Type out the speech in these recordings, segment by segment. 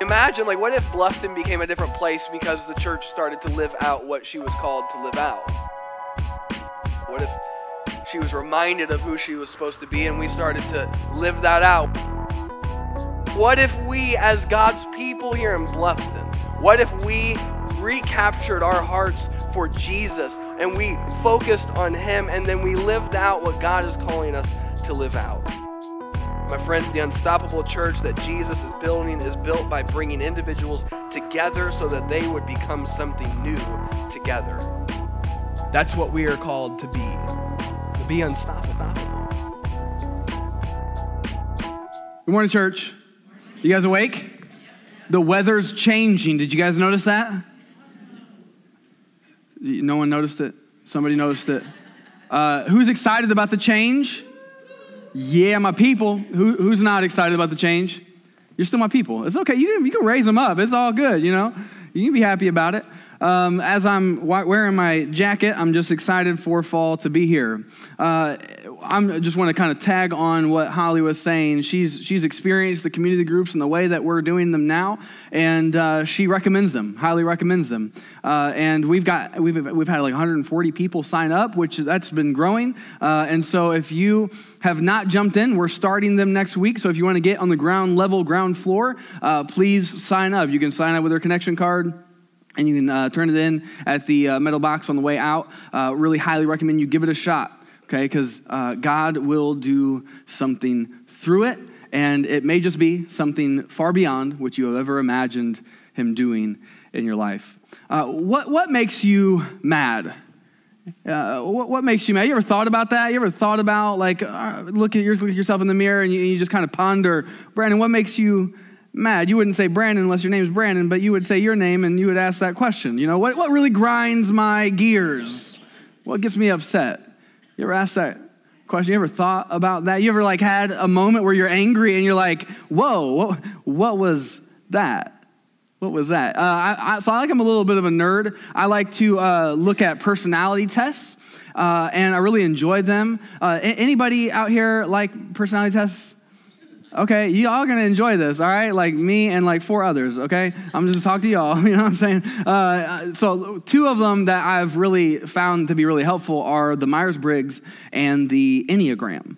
Imagine, like, what if Bluffton became a different place because the church started to live out what she was called to live out? What if she was reminded of who she was supposed to be and we started to live that out? What if we, as God's people here in Bluffton, what if we recaptured our hearts for Jesus and we focused on Him and then we lived out what God is calling us to live out? My friends, the unstoppable church that Jesus is building is built by bringing individuals together so that they would become something new together. That's what we are called to be, to be unstoppable. Good morning, church. You guys awake? The weather's changing. Did you guys notice that? No one noticed it? Somebody noticed it. Uh, who's excited about the change? Yeah, my people. Who, who's not excited about the change? You're still my people. It's okay. You, you can raise them up. It's all good, you know? You can be happy about it. Um, as I'm wearing my jacket, I'm just excited for fall to be here. Uh, I just want to kind of tag on what Holly was saying. She's she's experienced the community groups in the way that we're doing them now, and uh, she recommends them, highly recommends them. Uh, and we've got we've we've had like 140 people sign up, which that's been growing. Uh, and so if you have not jumped in, we're starting them next week. So if you want to get on the ground level, ground floor, uh, please sign up. You can sign up with your connection card and you can uh, turn it in at the uh, metal box on the way out. Uh, really highly recommend you give it a shot, okay? Because uh, God will do something through it, and it may just be something far beyond what you have ever imagined Him doing in your life. Uh, what, what makes you mad? Uh, what, what, makes you mad? You ever thought about that? You ever thought about, like, look, at, look at yourself in the mirror and you, you just kind of ponder, Brandon, what makes you mad. You wouldn't say Brandon unless your name is Brandon, but you would say your name and you would ask that question. You know, what, what really grinds my gears? What gets me upset? You ever asked that question? You ever thought about that? You ever like had a moment where you're angry and you're like, whoa, what, what was that? What was that? Uh, I, I, so I like I'm a little bit of a nerd. I like to uh, look at personality tests. Uh, and I really enjoyed them. Uh, anybody out here like personality tests? Okay, y'all gonna enjoy this, all right? Like me and like four others, okay? I'm just talk to y'all, you know what I'm saying? Uh, so, two of them that I've really found to be really helpful are the Myers Briggs and the Enneagram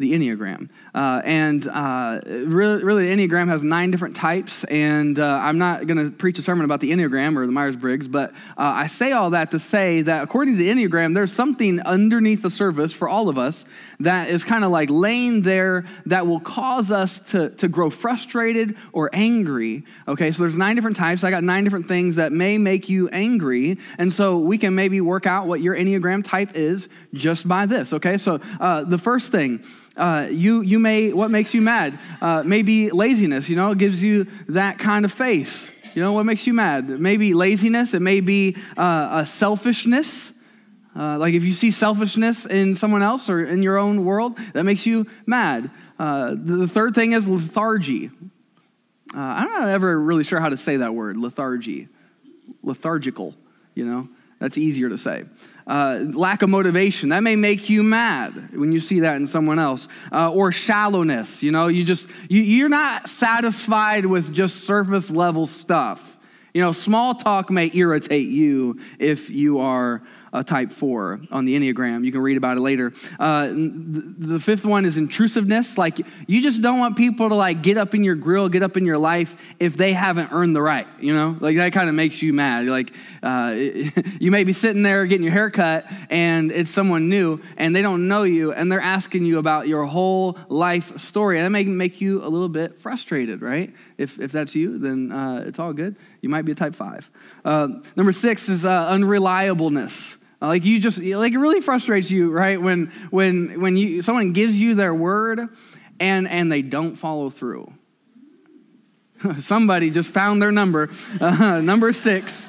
the Enneagram. Uh, and uh, really, really, the Enneagram has nine different types. And uh, I'm not going to preach a sermon about the Enneagram or the Myers Briggs, but uh, I say all that to say that according to the Enneagram, there's something underneath the surface for all of us that is kind of like laying there that will cause us to, to grow frustrated or angry. Okay, so there's nine different types. I got nine different things that may make you angry. And so we can maybe work out what your Enneagram type is just by this. Okay, so uh, the first thing, uh, you, you may, what makes you mad? Uh, maybe laziness, you know, it gives you that kind of face. You know, what makes you mad? Maybe laziness, it may be uh, a selfishness. Uh, like if you see selfishness in someone else or in your own world, that makes you mad. Uh, the third thing is lethargy. Uh, I'm not ever really sure how to say that word, lethargy. Lethargical, you know, that's easier to say uh, lack of motivation. That may make you mad when you see that in someone else. Uh, or shallowness, you know, you just, you, you're not satisfied with just surface level stuff. You know, small talk may irritate you if you are a type four on the Enneagram. You can read about it later. Uh, the, fifth one is intrusiveness. Like, you just don't want people to like get up in your grill, get up in your life if they haven't earned the right, you know? Like, that kind of makes you mad. Like, uh, you may be sitting there getting your hair cut and it's someone new and they don't know you and they're asking you about your whole life story. And that may make you a little bit frustrated, right? If, if that's you, then uh, it's all good. You might be a type five. Uh, number six is uh, unreliableness. Like you just like it really frustrates you, right? When when when you someone gives you their word and and they don't follow through. Somebody just found their number, uh, number six.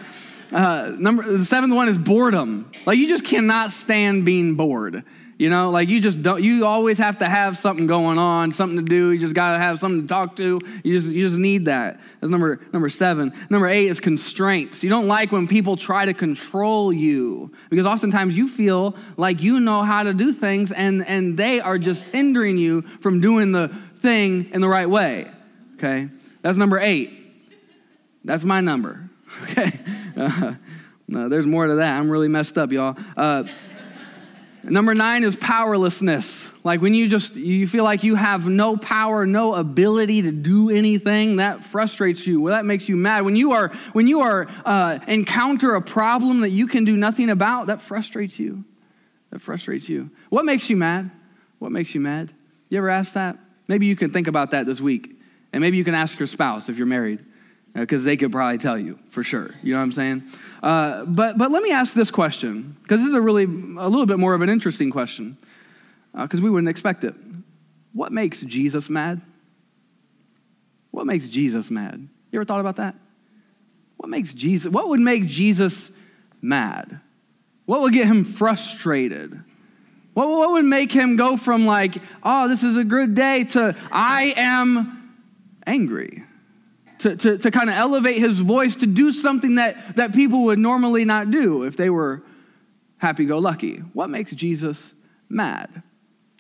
Uh, number the seventh one is boredom. Like you just cannot stand being bored. You know, like you just don't, you always have to have something going on, something to do. You just got to have something to talk to. You just, you just need that. That's number, number seven. Number eight is constraints. You don't like when people try to control you because oftentimes you feel like you know how to do things and, and they are just hindering you from doing the thing in the right way. Okay? That's number eight. That's my number. Okay? Uh, no, there's more to that. I'm really messed up, y'all. Uh, number nine is powerlessness. Like when you just you feel like you have no power, no ability to do anything, that frustrates you. Well, that makes you mad. When you are when you are uh, encounter a problem that you can do nothing about, that frustrates you. That frustrates you. What makes you mad? What makes you mad? You ever ask that? Maybe you can think about that this week. And maybe you can ask your spouse if you're married, because uh, they could probably tell you for sure. You know what I'm saying? Uh, but, but let me ask this question, because this is a really, a little bit more of an interesting question, because uh, we wouldn't expect it. What makes Jesus mad? What makes Jesus mad? You ever thought about that? What makes Jesus, what would make Jesus mad? What would get him frustrated? What, what would make him go from like, oh, this is a good day to I am angry? To, to, to kind of elevate his voice to do something that, that people would normally not do if they were happy go lucky. What makes Jesus mad?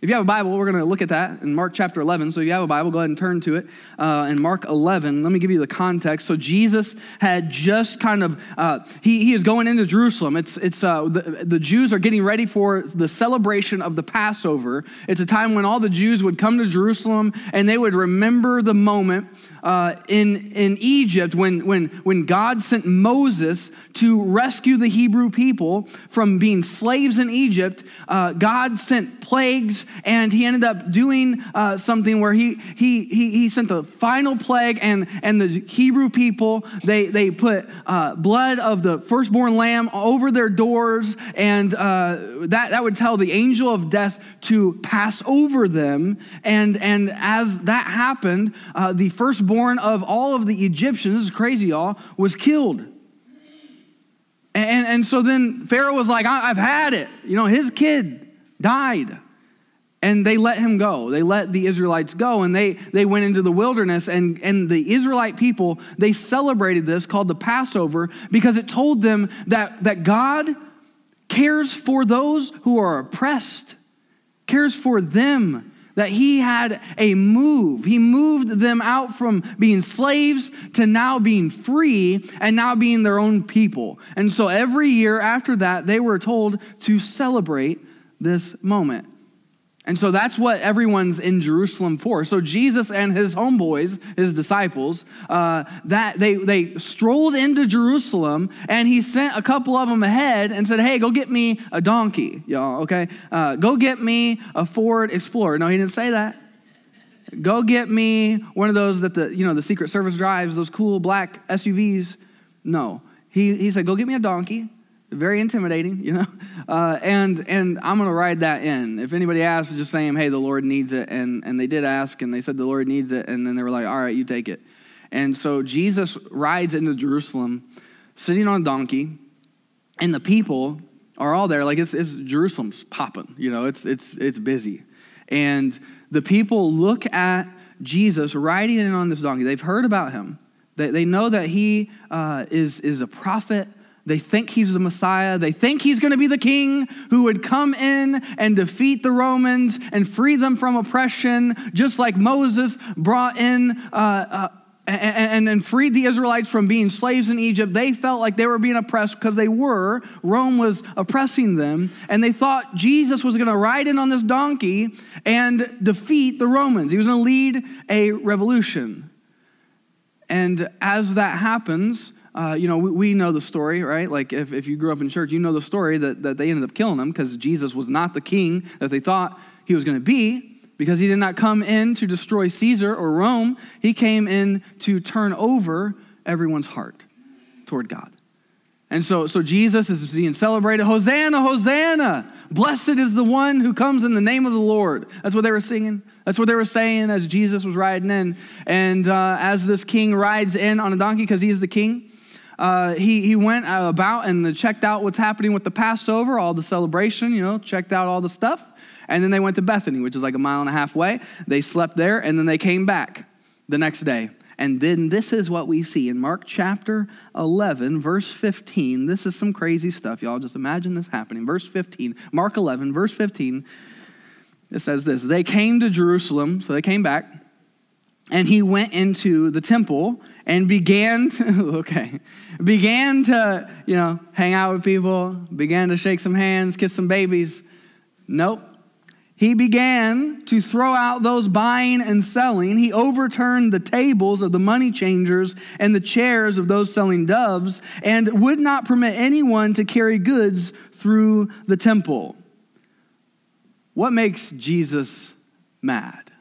If you have a Bible, we're going to look at that in Mark chapter 11. So if you have a Bible, go ahead and turn to it. Uh, in Mark 11, let me give you the context. So Jesus had just kind of, uh, he, he is going into Jerusalem. It's, it's, uh, the, the Jews are getting ready for the celebration of the Passover. It's a time when all the Jews would come to Jerusalem and they would remember the moment uh, in, in Egypt when, when, when God sent Moses to rescue the Hebrew people from being slaves in Egypt. Uh, God sent plagues and he ended up doing uh, something where he, he, he, he sent the final plague and, and the Hebrew people, they, they put uh, blood of the firstborn lamb over their doors and uh, that, that would tell the angel of death to pass over them. And, and as that happened, uh, the firstborn of all of the Egyptians, this is crazy, y'all, was killed. And, and so then Pharaoh was like, I've had it. You know, his kid died. And they let him go. They let the Israelites go, and they, they went into the wilderness. And, and the Israelite people, they celebrated this called the Passover because it told them that, that God cares for those who are oppressed, cares for them, that He had a move. He moved them out from being slaves to now being free and now being their own people. And so every year after that, they were told to celebrate this moment. And so that's what everyone's in Jerusalem for. So Jesus and his homeboys, his disciples, uh, that they they strolled into Jerusalem, and he sent a couple of them ahead and said, "Hey, go get me a donkey, y'all. Okay, uh, go get me a Ford Explorer." No, he didn't say that. Go get me one of those that the you know the Secret Service drives, those cool black SUVs. No, he he said, "Go get me a donkey." Very intimidating, you know. Uh, and and I'm gonna ride that in. If anybody asks, just say, "Hey, the Lord needs it," and and they did ask, and they said the Lord needs it, and then they were like, "All right, you take it." And so Jesus rides into Jerusalem, sitting on a donkey, and the people are all there. Like it's, it's Jerusalem's popping, you know. It's it's it's busy, and the people look at Jesus riding in on this donkey. They've heard about him. They, they know that he uh, is is a prophet they think he's the Messiah. They think he's going to be the king who would come in and defeat the Romans and free them from oppression, just like Moses brought in uh, uh, and, and freed the Israelites from being slaves in Egypt. They felt like they were being oppressed because they were. Rome was oppressing them. And they thought Jesus was going to ride in on this donkey and defeat the Romans. He was going to lead a revolution. And as that happens, uh, you know, we, we, know the story, right? Like if, if you grew up in church, you know the story that, that they ended up killing him because Jesus was not the king that they thought he was going to be because he did not come in to destroy Caesar or Rome. He came in to turn over everyone's heart toward God. And so, so Jesus is being celebrated. Hosanna, Hosanna. Blessed is the one who comes in the name of the Lord. That's what they were singing. That's what they were saying as Jesus was riding in. And uh, as this king rides in on a donkey because he's the king, uh, he, he went about and checked out what's happening with the Passover, all the celebration, you know, checked out all the stuff. And then they went to Bethany, which is like a mile and a half away. They slept there, and then they came back the next day. And then this is what we see in Mark chapter 11, verse 15. This is some crazy stuff, y'all. Just imagine this happening. Verse 15, Mark 11, verse 15, it says this They came to Jerusalem, so they came back and he went into the temple and began to, okay began to you know hang out with people began to shake some hands kiss some babies nope he began to throw out those buying and selling. He overturned the tables of the money changers and the chairs of those selling doves and would not permit anyone to carry goods through the temple. What makes Jesus mad?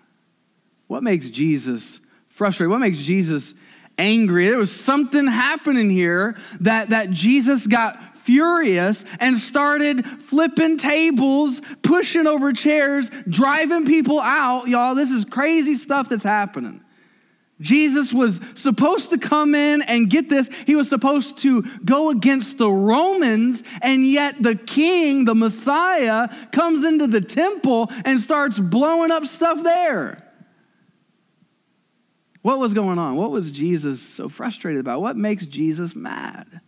What makes Jesus frustrated? What makes Jesus angry? There was something happening here that, that Jesus got furious and started flipping tables, pushing over chairs, driving people out. Y'all, this is crazy stuff that's happening. Jesus was supposed to come in and get this. He was supposed to go against the Romans, and yet the king, the Messiah, comes into the temple and starts blowing up stuff there. What was going on? What was Jesus so frustrated about? What makes Jesus mad?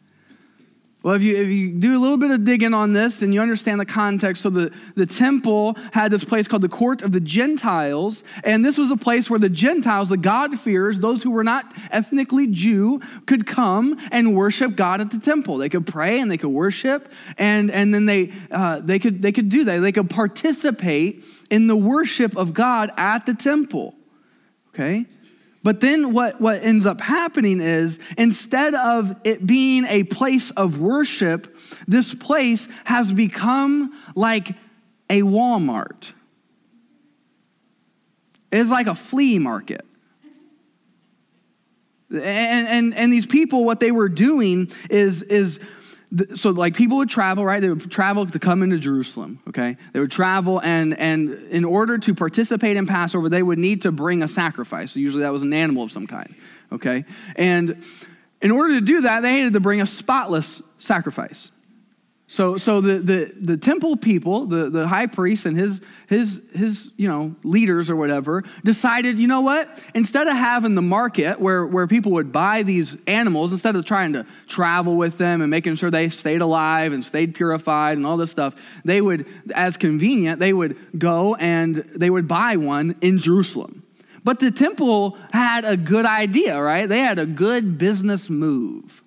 Well, if you, if you do a little bit of digging on this and you understand the context, so the, the temple had this place called the court of the Gentiles, and this was a place where the Gentiles, the God-fearers, those who were not ethnically Jew, could come and worship God at the temple. They could pray and they could worship, and, and then they, uh, they, could, they could do that. They could participate in the worship of God at the temple. Okay? But then what, what ends up happening is instead of it being a place of worship, this place has become like a Walmart. It's like a flea market. And, and, and these people, what they were doing is, is so like people would travel right? They would travel to come into jerusalem okay? They would travel and and in order to participate in passover they would need to bring a sacrifice. So usually that was an animal of some kind okay? And in order to do that they needed to bring a spotless sacrifice so, so the, the, the temple people, the, the high priest and his, his, his you know, leaders or whatever, decided, you know what? Instead of having the market where, where people would buy these animals, instead of trying to travel with them and making sure they stayed alive and stayed purified and all this stuff, they would, as convenient, they would go and they would buy one in Jerusalem. But the temple had a good idea, right? They had a good business move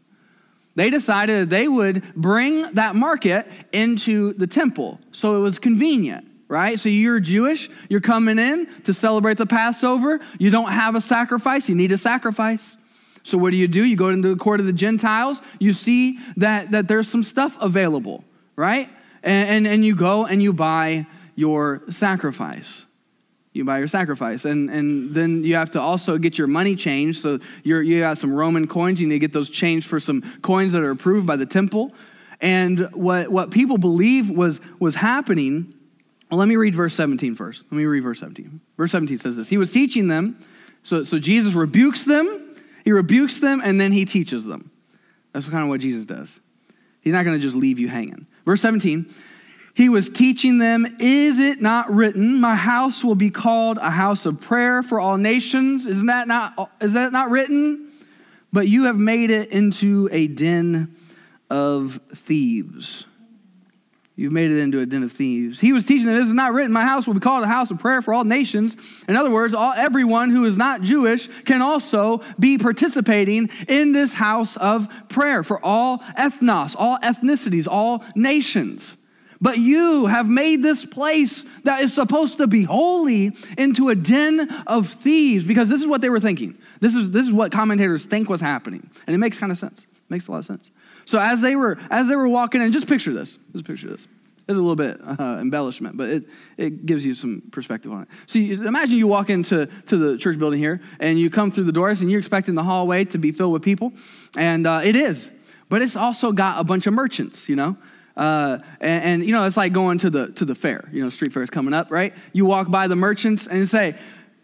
they decided they would bring that market into the temple. So it was convenient, right? So you're Jewish, you're coming in to celebrate the Passover. You don't have a sacrifice, you need a sacrifice. So what do you do? You go into the court of the Gentiles, you see that, that there's some stuff available, right? And, and, and you go and you buy your sacrifice you buy your sacrifice. And, and then you have to also get your money changed. So you're, you got some Roman coins. You need to get those changed for some coins that are approved by the temple. And what, what people believe was, was happening, well, let me read verse 17 first. Let me read verse 17. Verse 17 says this He was teaching them. So, so Jesus rebukes them, he rebukes them, and then he teaches them. That's kind of what Jesus does. He's not going to just leave you hanging. Verse 17 he was teaching them, Is it not written, My house will be called a house of prayer for all nations? Isn't that not, is that not written? But you have made it into a den of thieves. You've made it into a den of thieves. He was teaching them, This is not written, My house will be called a house of prayer for all nations. In other words, all, everyone who is not Jewish can also be participating in this house of prayer for all ethnos, all ethnicities, all nations. But you have made this place that is supposed to be holy into a den of thieves because this is what they were thinking. This is, this is what commentators think was happening. And it makes kind of sense. It makes a lot of sense. So as they were as they were walking in, just picture this. Just picture this. There's a little bit uh, embellishment, but it, it gives you some perspective on it. So you, imagine you walk into to the church building here, and you come through the doors, and you're expecting the hallway to be filled with people, and uh, it is. But it's also got a bunch of merchants, you know. Uh, and, and, you know, it's like going to the to the fair. You know, street fair is coming up, right? You walk by the merchants and say,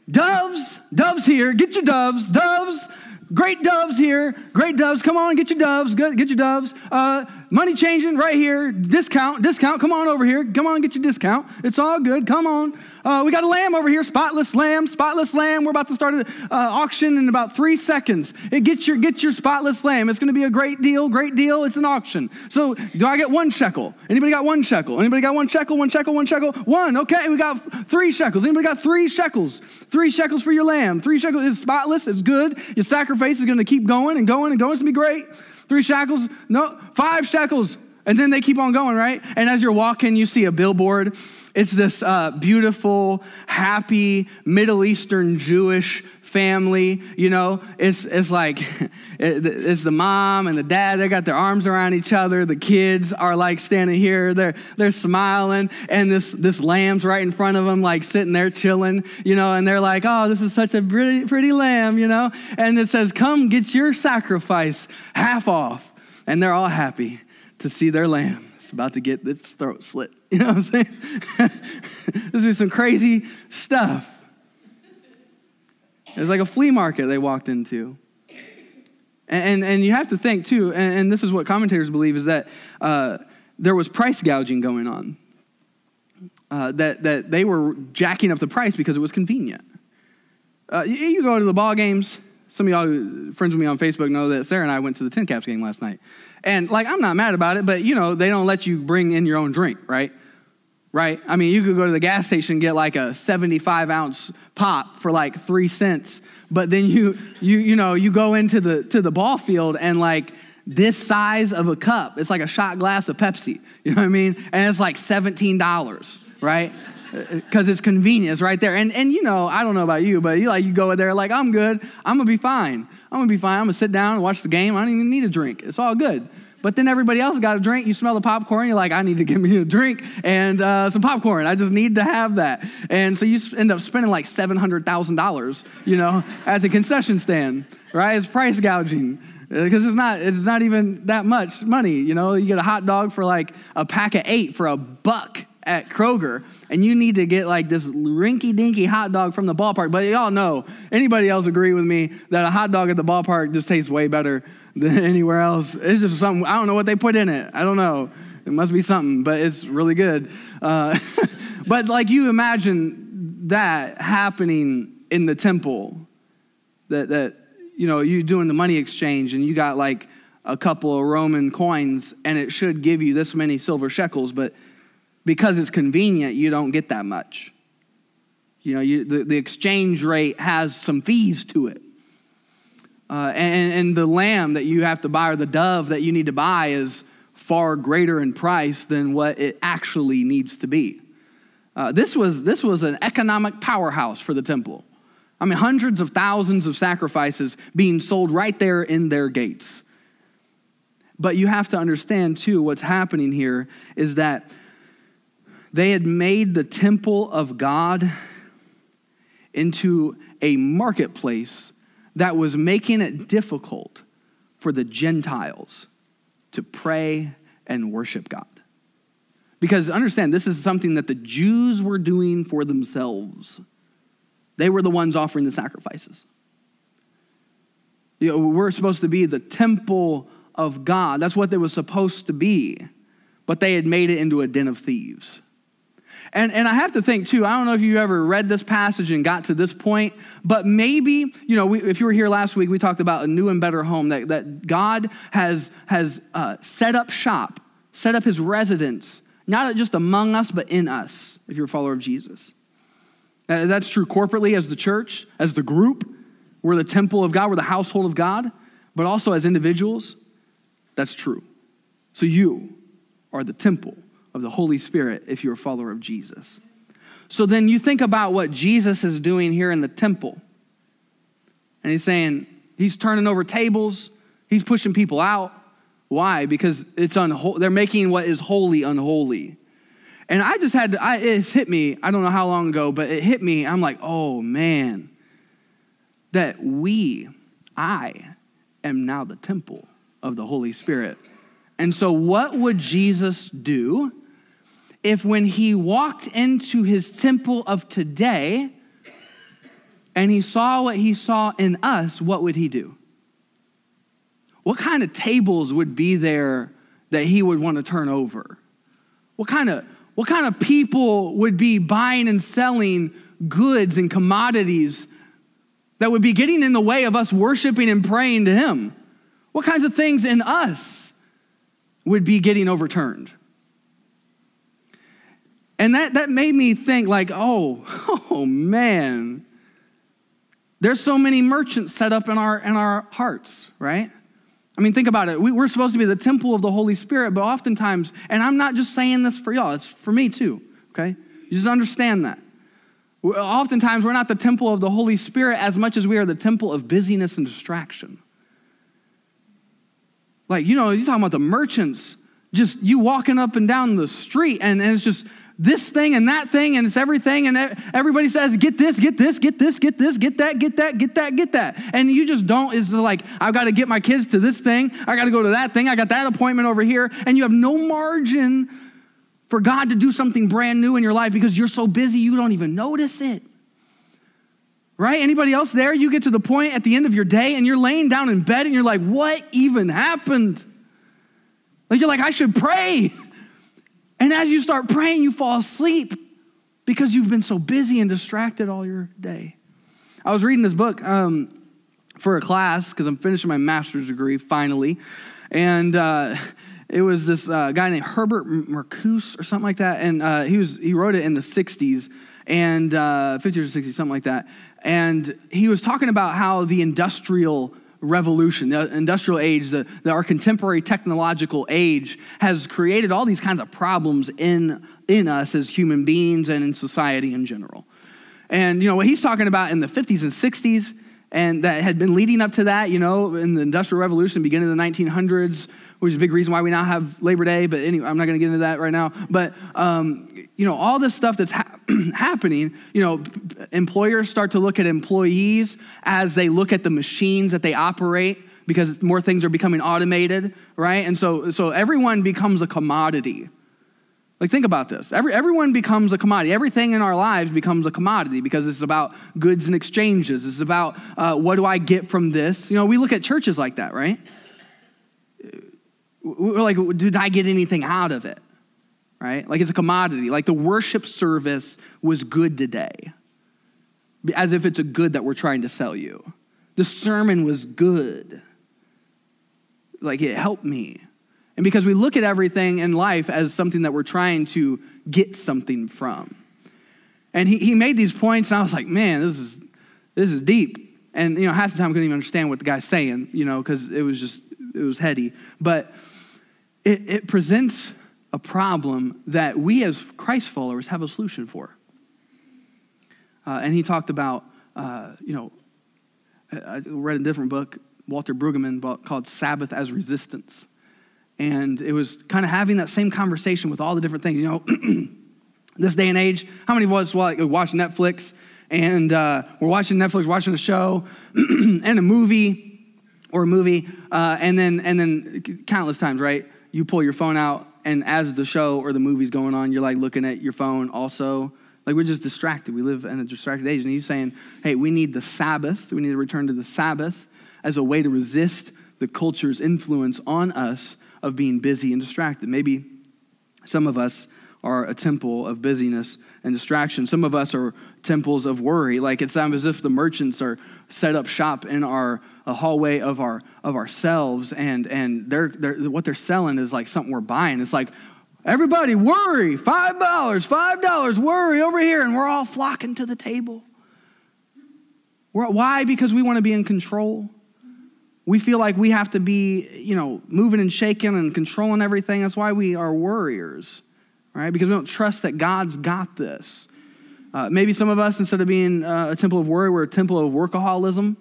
"Doves, doves here, get your doves, doves." Great doves here, great doves. Come on, get your doves, get, get your doves. Uh, money changing right here. Discount, discount. Come on over here. Come on, get your discount. It's all good. Come on. Uh, we got a lamb over here. Spotless lamb. Spotless lamb. We're about to start an uh, auction in about three seconds. It, get your get your spotless lamb. It's going to be a great deal. Great deal. It's an auction. So do I get one shekel? Anybody got one shekel? Anybody got one shekel? One shekel? One shekel? One. Okay. We got three shekels. Anybody got three shekels? Three shekels for your lamb. Three shekels. It's spotless. It's good. Your sacrifice is going to keep going and going and going. It's going to be great. Three shekels? No, five shekels. And then they keep on going, right? And as you're walking, you see a billboard. It's this uh, beautiful, happy Middle Eastern Jewish family. You know, it's, it's like, it's the mom and the dad. They got their arms around each other. The kids are like standing here. They're, they're smiling. And this, this lamb's right in front of them, like sitting there chilling, you know, and they're like, oh, this is such a pretty, pretty lamb, you know? And it says, come get your sacrifice half off. And they're all happy to see their lamb. It's about to get its throat slit. You know what I'm saying? this is some crazy stuff. It's like a flea market they walked into. And, and, and you have to think, too, and, and, this is what commentators believe, is that uh, there was price gouging going on. Uh, that, that they were jacking up the price because it was convenient. Uh, you, you, go to the ball games. Some of y'all friends with me on Facebook know that Sarah and I went to the TinCaps game last night. And like, I'm not mad about it, but you know, they don't let you bring in your own drink, right? Right? I mean, you could go to the gas station and get like a 75 ounce pop for like three cents, but then you, you, you know, you go into the, to the ball field and like, this size of a cup. It's like a shot glass of Pepsi. You know what I mean? And it's like $17, right? Because it's convenience right there. And, and you know, I don't know about you, but you like you go there like, I'm good, I'm gonna be fine. I'm gonna be fine. I'm gonna sit down and watch the game. I don't even need a drink. It's all good. But then everybody else got a drink. You smell the popcorn. You're like, I need to get me a drink and uh, some popcorn. I just need to have that. And so you end up spending like $700,000, you know, at the concession stand, right? It's price gouging because it's not, it's not even that much money. You know, you get a hot dog for like a pack of eight for a buck at Kroger and you need to get like this rinky dinky hot dog from the ballpark. But y'all know, anybody else agree with me that a hot dog at the ballpark just tastes way better than anywhere else? It's just something, I don't know what they put in it. I don't know. It must be something, but it's really good. Uh, but like you imagine that happening in the temple, that, that, you know, you doing the money exchange and you got like a couple of Roman coins and it should give you this many silver shekels, but because it's convenient, you don't get that much. You know, you, the, the exchange rate has some fees to it. Uh, and, and the lamb that you have to buy or the dove that you need to buy is far greater in price than what it actually needs to be. Uh, this, was, this was an economic powerhouse for the temple. I mean, hundreds of thousands of sacrifices being sold right there in their gates. But you have to understand, too, what's happening here is that they had made the temple of God into a marketplace that was making it difficult for the Gentiles to pray and worship God. Because understand, this is something that the Jews were doing for themselves. They were the ones offering the sacrifices. You know, we're supposed to be the temple of God. That's what they were supposed to be. But they had made it into a den of thieves. And, and I have to think too, I don't know if you ever read this passage and got to this point, but maybe, you know, we, if you were here last week, we talked about a new and better home that, that God has, has uh, set up shop, set up his residence, not just among us, but in us, if you're a follower of Jesus. Uh, that's true corporately as the church, as the group. We're the temple of God, we're the household of God, but also as individuals, that's true. So you are the temple of the Holy Spirit if you're a follower of Jesus. So then you think about what Jesus is doing here in the temple. And he's saying, he's turning over tables, he's pushing people out. Why? Because it's unho- they're making what is holy unholy. And I just had to, I, it hit me, I don't know how long ago, but it hit me. I'm like, oh man, that we, I, am now the temple of the Holy Spirit. And so, what would Jesus do if when he walked into his temple of today and he saw what he saw in us, what would he do? What kind of tables would be there that he would want to turn over? What kind of what kind of people would be buying and selling goods and commodities that would be getting in the way of us worshiping and praying to him? What kinds of things in us would be getting overturned? And that, that made me think, like, oh, oh man, there's so many merchants set up in our, in our hearts, right? I mean, think about it. We, we're supposed to be the temple of the Holy Spirit, but oftentimes, and I'm not just saying this for y'all, it's for me too, okay? You just understand that. Oftentimes, we're not the temple of the Holy Spirit as much as we are the temple of busyness and distraction. Like, you know, you're talking about the merchants, just you walking up and down the street, and, and it's just this thing and that thing, and it's everything, and everybody says, get this, get this, get this, get this, get that, get that, get that, get that. And you just don't, it's like, I've got to get my kids to this thing, I got to go to that thing, I got that appointment over here, and you have no margin for God to do something brand new in your life because you're so busy you don't even notice it. Right? Anybody else there? You get to the point at the end of your day and you're laying down in bed and you're like, what even happened? Like, you're like, I should pray. And as you start praying, you fall asleep because you've been so busy and distracted all your day. I was reading this book um, for a class because I'm finishing my master's degree finally. And uh, it was this uh, guy named Herbert Marcuse or something like that. And uh, he, was, he wrote it in the 60s and uh, 50s or 60s, something like that. And he was talking about how the industrial revolution, the industrial age, the, the, our contemporary technological age has created all these kinds of problems in, in us as human beings and in society in general. And, you know, what he's talking about in the 50s and 60s, and that had been leading up to that, you know, in the Industrial Revolution, beginning of the 1900s, which is a big reason why we now have Labor Day, but anyway, I'm not going to get into that right now. But, um, you know, all this stuff that's ha- happening, you know, employers start to look at employees as they look at the machines that they operate because more things are becoming automated, right? And so, so everyone becomes a commodity. Like, think about this. Every, everyone becomes a commodity. Everything in our lives becomes a commodity because it's about goods and exchanges. It's about uh, what do I get from this? You know, we look at churches like that, right? We're like, did I get anything out of it? Right? Like it's a commodity. Like the worship service was good today, as if it's a good that we're trying to sell you. The sermon was good. Like it helped me. And because we look at everything in life as something that we're trying to get something from. And he, he made these points, and I was like, man, this is, this is deep. And, you know, half the time I couldn't even understand what the guy's saying, you know, because it was just, it was heady. But it, it presents a problem that we as Christ followers have a solution for. Uh, and he talked about, uh, you know, I read a different book, Walter Brueggemann, called Sabbath as Resistance. And it was kind of having that same conversation with all the different things. You know, this day and age, how many of us watch Netflix and uh, we're watching Netflix, watching a show and a movie or a movie, uh, and then and then countless times, right? You pull your phone out, and as the show or the movie's going on, you're like looking at your phone also. Like we're just distracted. We live in a distracted age. And he's saying, hey, we need the Sabbath. We need to return to the Sabbath as a way to resist the culture's influence on us of being busy and distracted. Maybe some of us are a temple of busyness and distraction. Some of us are temples of worry. Like it's as if the merchants are set up shop in our hallway of our of ourselves, and and they're, they're what they're selling is like something we're buying. It's like everybody worry, five dollars, five dollars, worry over here, and we're all flocking to the table. We're, why? Because we want to be in control. We feel like we have to be, you know, moving and shaking and controlling everything. That's why we are worriers, right? Because we don't trust that God's got this. Uh, maybe some of us, instead of being uh, a temple of worry, we're a temple of workaholism.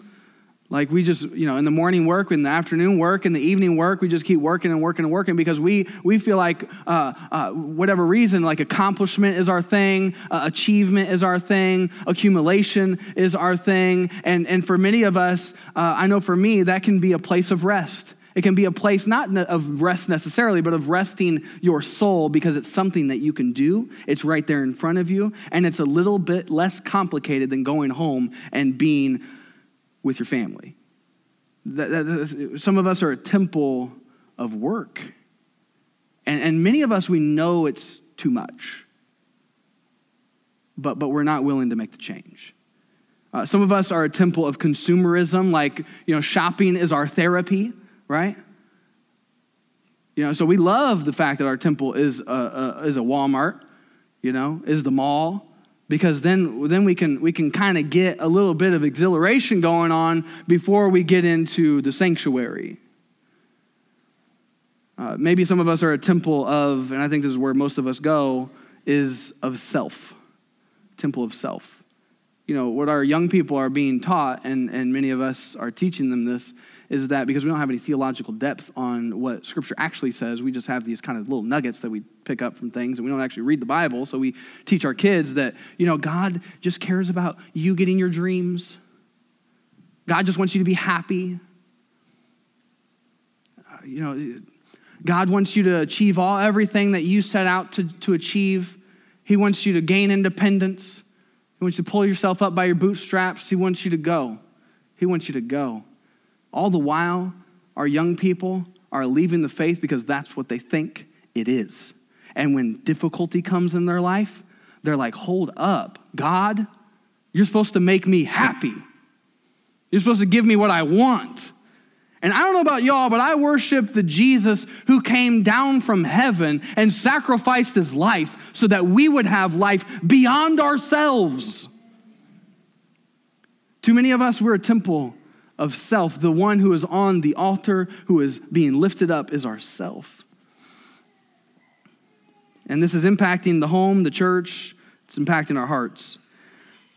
Like we just, you know, in the morning work, in the afternoon work, in the evening work, we just keep working and working and working because we we feel like uh, uh, whatever reason, like accomplishment is our thing, uh, achievement is our thing, accumulation is our thing, and and for many of us, uh, I know for me that can be a place of rest. It can be a place not of rest necessarily, but of resting your soul because it's something that you can do. It's right there in front of you, and it's a little bit less complicated than going home and being with your family. Some of us are a temple of work. And, many of us, we know it's too much, but, but we're not willing to make the change. Uh, some of us are a temple of consumerism, like, you know, shopping is our therapy, right? You know, so we love the fact that our temple is a, a is a Walmart, you know, is the mall, because then, then we can, we can kind of get a little bit of exhilaration going on before we get into the sanctuary. Uh, maybe some of us are a temple of, and I think this is where most of us go, is of self. Temple of self. You know, what our young people are being taught, and, and many of us are teaching them this, is that because we don't have any theological depth on what Scripture actually says, we just have these kind of little nuggets that we pick up from things, and we don't actually read the Bible. So we teach our kids that, you know, God just cares about you getting your dreams. God just wants you to be happy. Uh, you know, God wants you to achieve all everything that you set out to, to achieve. He wants you to gain independence. He wants you to pull yourself up by your bootstraps. He wants you to go. He wants you to go. All the while, our young people are leaving the faith because that's what they think it is. And when difficulty comes in their life, they're like, hold up, God, you're supposed to make me happy. You're supposed to give me what I want. And I don't know about y'all, but I worship the Jesus who came down from heaven and sacrificed his life so that we would have life beyond ourselves. Too many of us, we're a temple of self. The one who is on the altar, who is being lifted up, is ourself. And this is impacting the home, the church, it's impacting our hearts.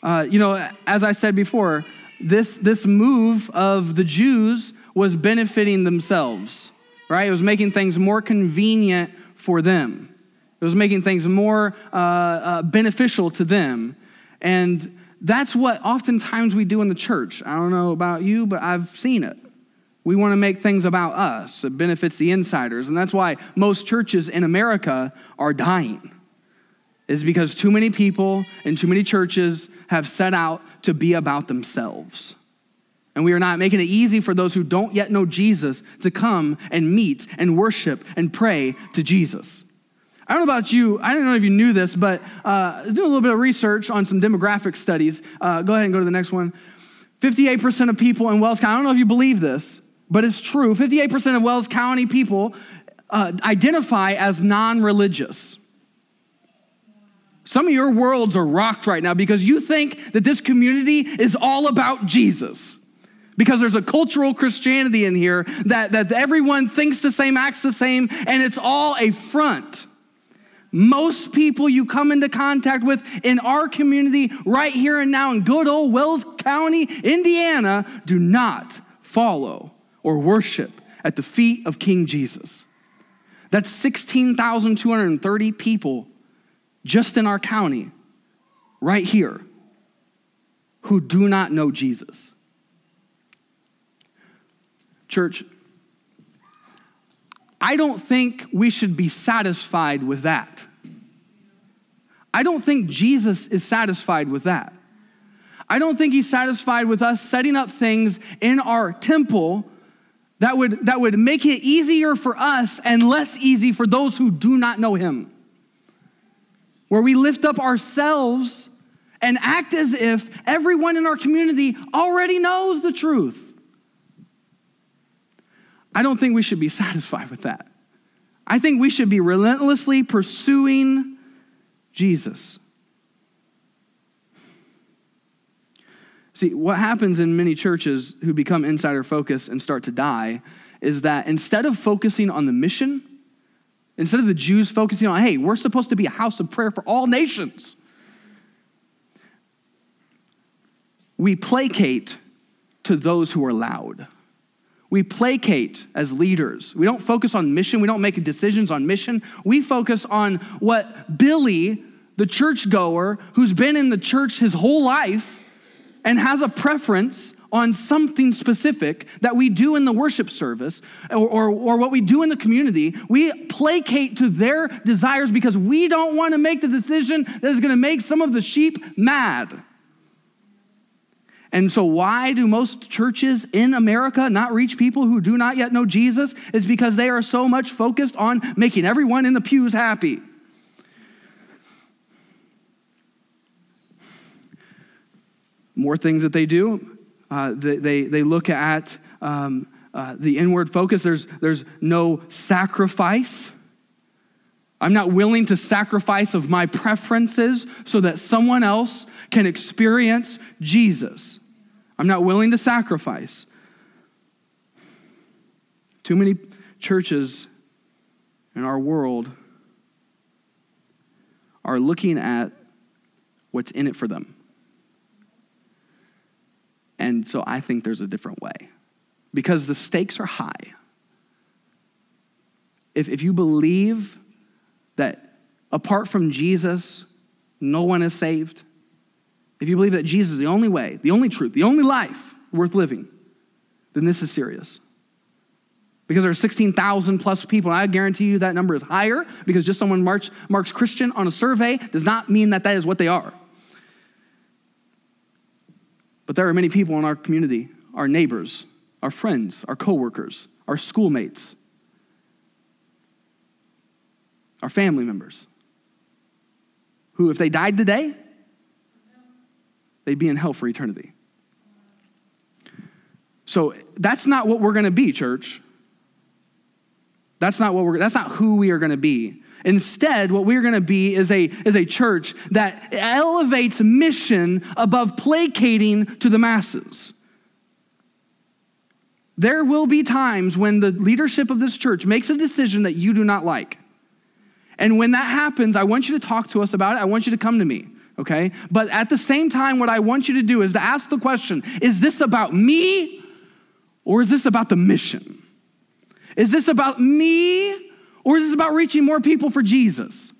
Uh, you know, as I said before, this, this move of the Jews was benefiting themselves, right? It was making things more convenient for them. It was making things more uh, uh, beneficial to them. And that's what oftentimes we do in the church. I don't know about you, but I've seen it. We want to make things about us. It benefits the insiders. And that's why most churches in America are dying, is because too many people and too many churches have set out to be about themselves. And we are not making it easy for those who don't yet know Jesus to come and meet and worship and pray to Jesus. I don't know about you, I don't know if you knew this, but uh, doing a little bit of research on some demographic studies. Uh, go ahead and go to the next one. 58% of people in Wells County, I don't know if you believe this, but it's true. 58% of Wells County people uh, identify as non religious. Some of your worlds are rocked right now because you think that this community is all about Jesus because there's a cultural Christianity in here that, that everyone thinks the same, acts the same, and it's all a front. Most people you come into contact with in our community right here and now in good old Wells County, Indiana, do not follow or worship at the feet of King Jesus. That's 16,230 people just in our county, right here, who do not know Jesus. Church, I don't think we should be satisfied with that. I don't think Jesus is satisfied with that. I don't think he's satisfied with us setting up things in our temple that would, that would make it easier for us and less easy for those who do not know him. Where we lift up ourselves and act as if everyone in our community already knows the truth. I don't think we should be satisfied with that. I think we should be relentlessly pursuing Jesus. See, what happens in many churches who become insider focused and start to die is that instead of focusing on the mission, instead of the Jews focusing on, hey, we're supposed to be a house of prayer for all nations, we placate to those who are loud. We placate as leaders. We don't focus on mission. We don't make decisions on mission. We focus on what Billy, the churchgoer, who's been in the church his whole life and has a preference on something specific that we do in the worship service or, or, or, what we do in the community, we placate to their desires because we don't want to make the decision that is going to make some of the sheep mad. And so, why do most churches in America not reach people who do not yet know Jesus? Is because they are so much focused on making everyone in the pews happy. More things that they do, uh, they, they, they, look at um, uh, the inward focus. There's, there's no sacrifice. I'm not willing to sacrifice of my preferences so that someone else can experience Jesus. I'm not willing to sacrifice. Too many churches in our world are looking at what's in it for them. And so I think there's a different way because the stakes are high. If, if you believe that apart from Jesus, no one is saved, if you believe that Jesus is the only way, the only truth, the only life worth living, then this is serious. Because there are 16,000 plus people, and I guarantee you that number is higher because just someone marks, marks Christian on a survey does not mean that that is what they are. But there are many people in our community, our neighbors, our friends, our coworkers, our schoolmates, our family members, who, if they died today, they'd be in hell for eternity. So that's not what we're going to be, church. That's not what we're that's not who we are going to be. Instead, what we're going to be is a, is a church that elevates mission above placating to the masses. There will be times when the leadership of this church makes a decision that you do not like. And when that happens, I want you to talk to us about it. I want you to come to me, okay? But at the same time, what I want you to do is to ask the question is this about me or is this about the mission? Is this about me or is this about reaching more people for Jesus?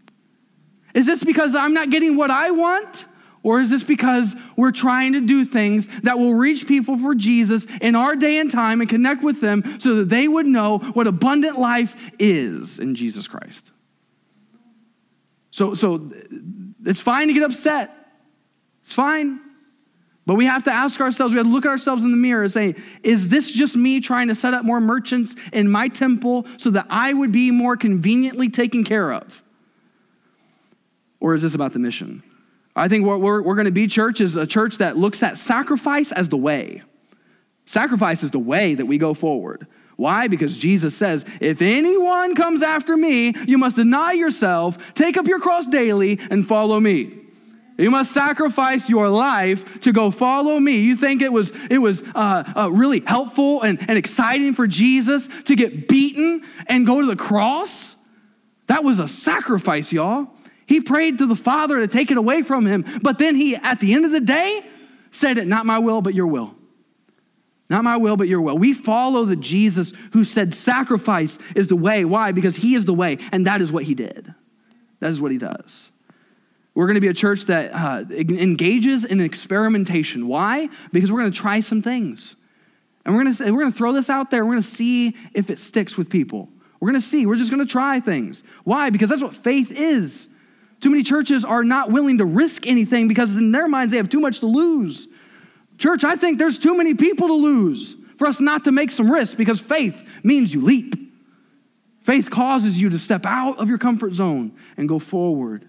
Is this because I'm not getting what I want? Or is this because we're trying to do things that will reach people for Jesus in our day and time and connect with them so that they would know what abundant life is in Jesus Christ? So, so it's fine to get upset. It's fine. But we have to ask ourselves, we have to look at ourselves in the mirror and say, is this just me trying to set up more merchants in my temple so that I would be more conveniently taken care of? Or is this about the mission? I think what we're, we're going to be, church, is a church that looks at sacrifice as the way. Sacrifice is the way that we go forward. Why? Because Jesus says, if anyone comes after me, you must deny yourself, take up your cross daily, and follow me. You must sacrifice your life to go follow me. You think it was, it was uh, uh, really helpful and, and exciting for Jesus to get beaten and go to the cross? That was a sacrifice, y'all. He prayed to the Father to take it away from him, but then he, at the end of the day, said it, not my will, but your will. Not my will, but your will. We follow the Jesus who said sacrifice is the way. Why? Because he is the way, and that is what he did. That is what he does. We're going to be a church that uh, engages in experimentation. Why? Because we're going to try some things. And we're going to, we're going to throw this out there. We're going to see if it sticks with people. We're going to see. We're just going to try things. Why? Because that's what faith is. Too many churches are not willing to risk anything because in their minds they have too much to lose. Church, I think there's too many people to lose for us not to make some risks because faith means you leap. Faith causes you to step out of your comfort zone and go forward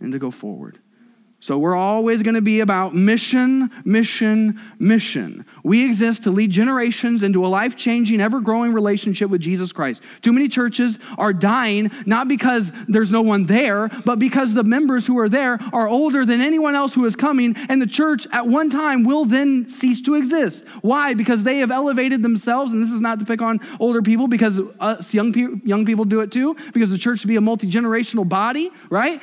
and to go forward. So we're always going to be about mission, mission, mission. We exist to lead generations into a life changing, ever growing relationship with Jesus Christ. Too many churches are dying not because there's no one there, but because the members who are there are older than anyone else who is coming, and the church at one time will then cease to exist. Why? Because they have elevated themselves, and this is not to pick on older people because us young, pe- young people do it too, because the church should be a multi generational body, right?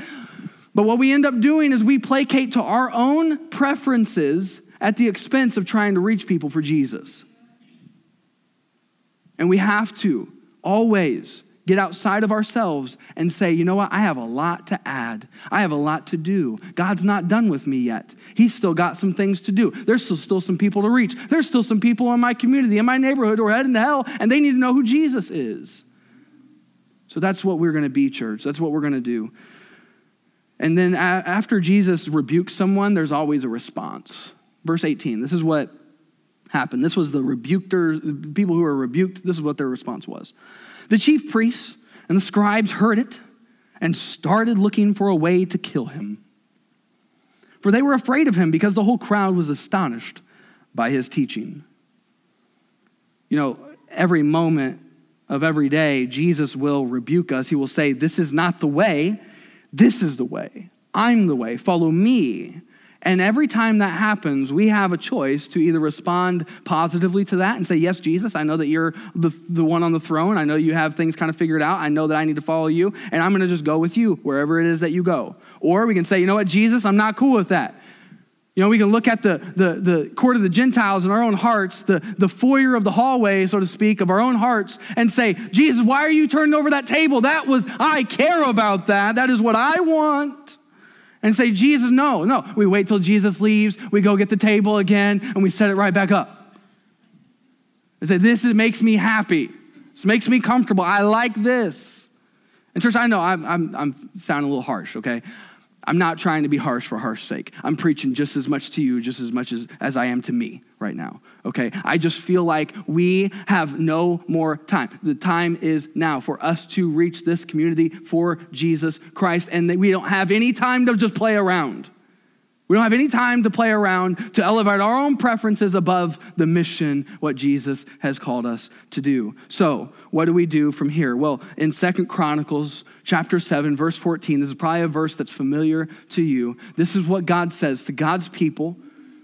But what we end up doing is we placate to our own preferences at the expense of trying to reach people for Jesus. And we have to always get outside of ourselves and say, you know what? I have a lot to add. I have a lot to do. God's not done with me yet. He's still got some things to do. There's still, still some people to reach. There's still some people in my community, in my neighborhood who are heading to hell, and they need to know who Jesus is. So that's what we're going to be, church. That's what we're going to do. And then after Jesus rebukes someone, there's always a response. Verse 18. This is what happened. This was the rebuked, people who were rebuked. This is what their response was. The chief priests and the scribes heard it and started looking for a way to kill him. For they were afraid of him because the whole crowd was astonished by his teaching. You know, every moment of every day, Jesus will rebuke us. He will say, This is not the way, this is the way. I'm the way, follow me. And every time that happens, we have a choice to either respond positively to that and say, Yes, Jesus, I know that you're the, the one on the throne. I know you have things kind of figured out. I know that I need to follow you, and I'm going to just go with you wherever it is that you go. Or we can say, You know what, Jesus, I'm not cool with that. You know, we can look at the, the, the court of the Gentiles in our own hearts, the, the foyer of the hallway, so to speak, of our own hearts, and say, Jesus, why are you turning over that table? That was, I care about that. That is what I want and say, Jesus, no, no. We wait till Jesus leaves, we go get the table again, and we set it right back up. And say, this is, makes me happy. This makes me comfortable. I like this. And church, I know I'm, I'm, I'm sounding a little harsh, okay? I'm not trying to be harsh for harsh sake. I'm preaching just as much to you, just as much as, as I am to me right now. Okay? I just feel like we have no more time. The time is now for us to reach this community for Jesus Christ, and we don't have any time to just play around. We don't have any time to play around to elevate our own preferences above the mission, what Jesus has called us to do. So, what do we do from here? Well, in Second Chronicles chapter 7, verse 14, this is probably a verse that's familiar to you. This is what God says to God's people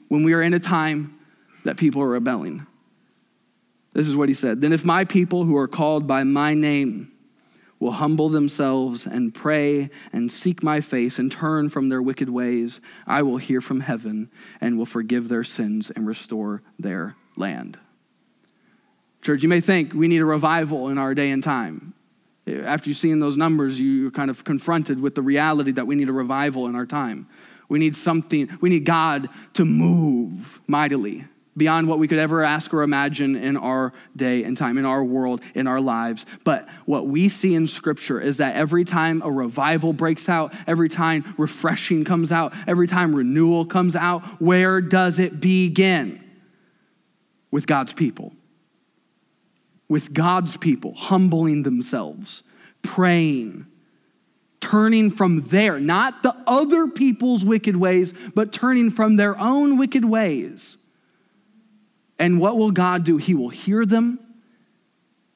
when we are in a time that people are rebelling. This is what he said. Then if my people who are called by my name, will humble themselves and pray and seek my face and turn from their wicked ways, I will hear from heaven and will forgive their sins and restore their land. Church, you may think we need a revival in our day and time. After you've seen those numbers, you're kind of confronted with the reality that we need a revival in our time. We need something, we need God to move mightily beyond what we could ever ask or imagine in our day and time, in our world, in our lives. But what we see in Scripture is that every time a revival breaks out, every time refreshing comes out, every time renewal comes out, where does it begin? With God's people. With God's people humbling themselves, praying, turning from their, not the other people's wicked ways, but turning from their own wicked ways and what will God do? He will hear them,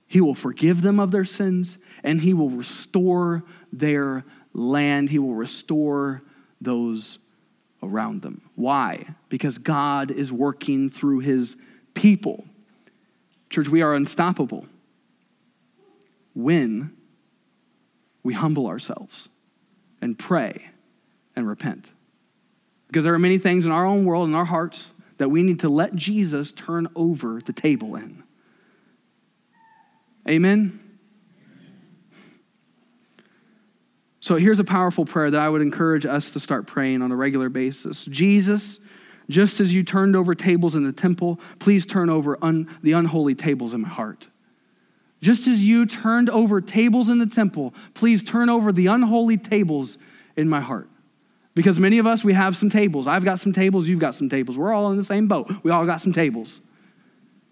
He will forgive them of their sins, and He will restore their land. He will restore those around them. Why? Because God is working through His people. Church, we are unstoppable when we humble ourselves and pray and repent. Because there are many things in our own world, in our hearts, that we need to let Jesus turn over the table in. Amen? So here's a powerful prayer that I would encourage us to start praying on a regular basis. Jesus, just as you turned over tables in the temple, please turn over un- the unholy tables in my heart. Just as you turned over tables in the temple, please turn over the unholy tables in my heart. Because many of us, we have some tables. I've got some tables, you've got some tables. We're all in the same boat. We all got some tables.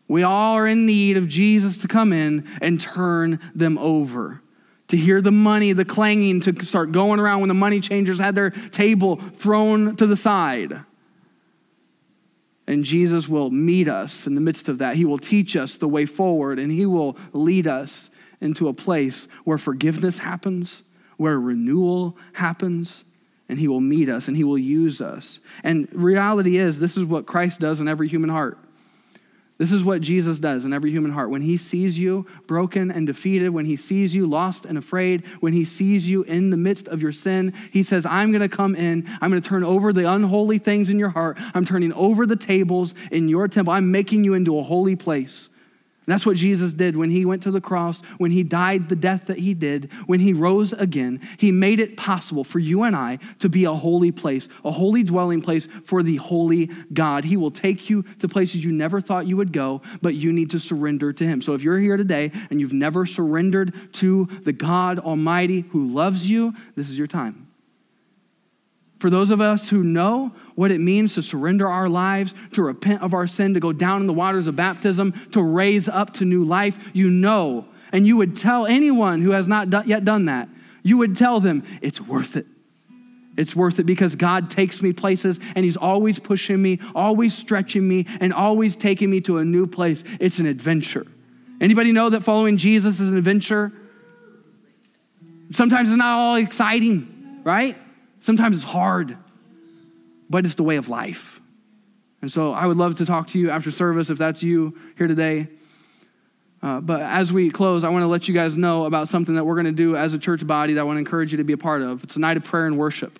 We all are in need of Jesus to come in and turn them over. To hear the money, the clanging, to start going around when the money changers had their table thrown to the side. And Jesus will meet us in the midst of that. He will teach us the way forward, and He will lead us into a place where forgiveness happens, where renewal happens, and he will meet us and he will use us. And reality is, this is what Christ does in every human heart. This is what Jesus does in every human heart. When he sees you broken and defeated, when he sees you lost and afraid, when he sees you in the midst of your sin, he says, I'm going to come in. I'm going to turn over the unholy things in your heart. I'm turning over the tables in your temple. I'm making you into a holy place. And that's what Jesus did when he went to the cross, when he died the death that he did, when he rose again. He made it possible for you and I to be a holy place, a holy dwelling place for the holy God. He will take you to places you never thought you would go, but you need to surrender to him. So if you're here today and you've never surrendered to the God Almighty who loves you, this is your time. For those of us who know what it means to surrender our lives, to repent of our sin, to go down in the waters of baptism, to raise up to new life, you know, and you would tell anyone who has not yet done that, you would tell them, it's worth it. It's worth it because God takes me places and He's always pushing me, always stretching me, and always taking me to a new place. It's an adventure. Anybody know that following Jesus is an adventure? Sometimes it's not all exciting, right? Sometimes it's hard, but it's the way of life. And so I would love to talk to you after service if that's you here today. Uh, but as we close, I want to let you guys know about something that we're going to do as a church body that I want to encourage you to be a part of. It's a night of prayer and worship.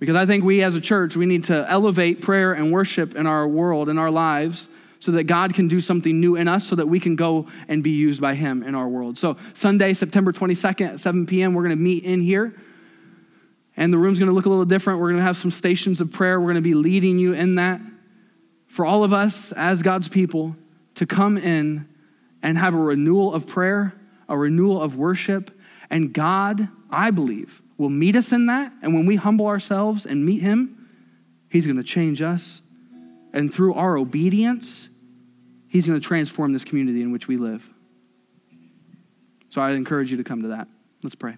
Because I think we as a church, we need to elevate prayer and worship in our world, in our lives, so that God can do something new in us, so that we can go and be used by Him in our world. So, Sunday, September 22nd at 7 p.m., we're going to meet in here. And the room's going to look a little different. We're going to have some stations of prayer. We're going to be leading you in that. For all of us as God's people to come in and have a renewal of prayer, a renewal of worship. And God, I believe, will meet us in that. And when we humble ourselves and meet Him, He's going to change us. And through our obedience, He's going to transform this community in which we live. So I encourage you to come to that. Let's pray.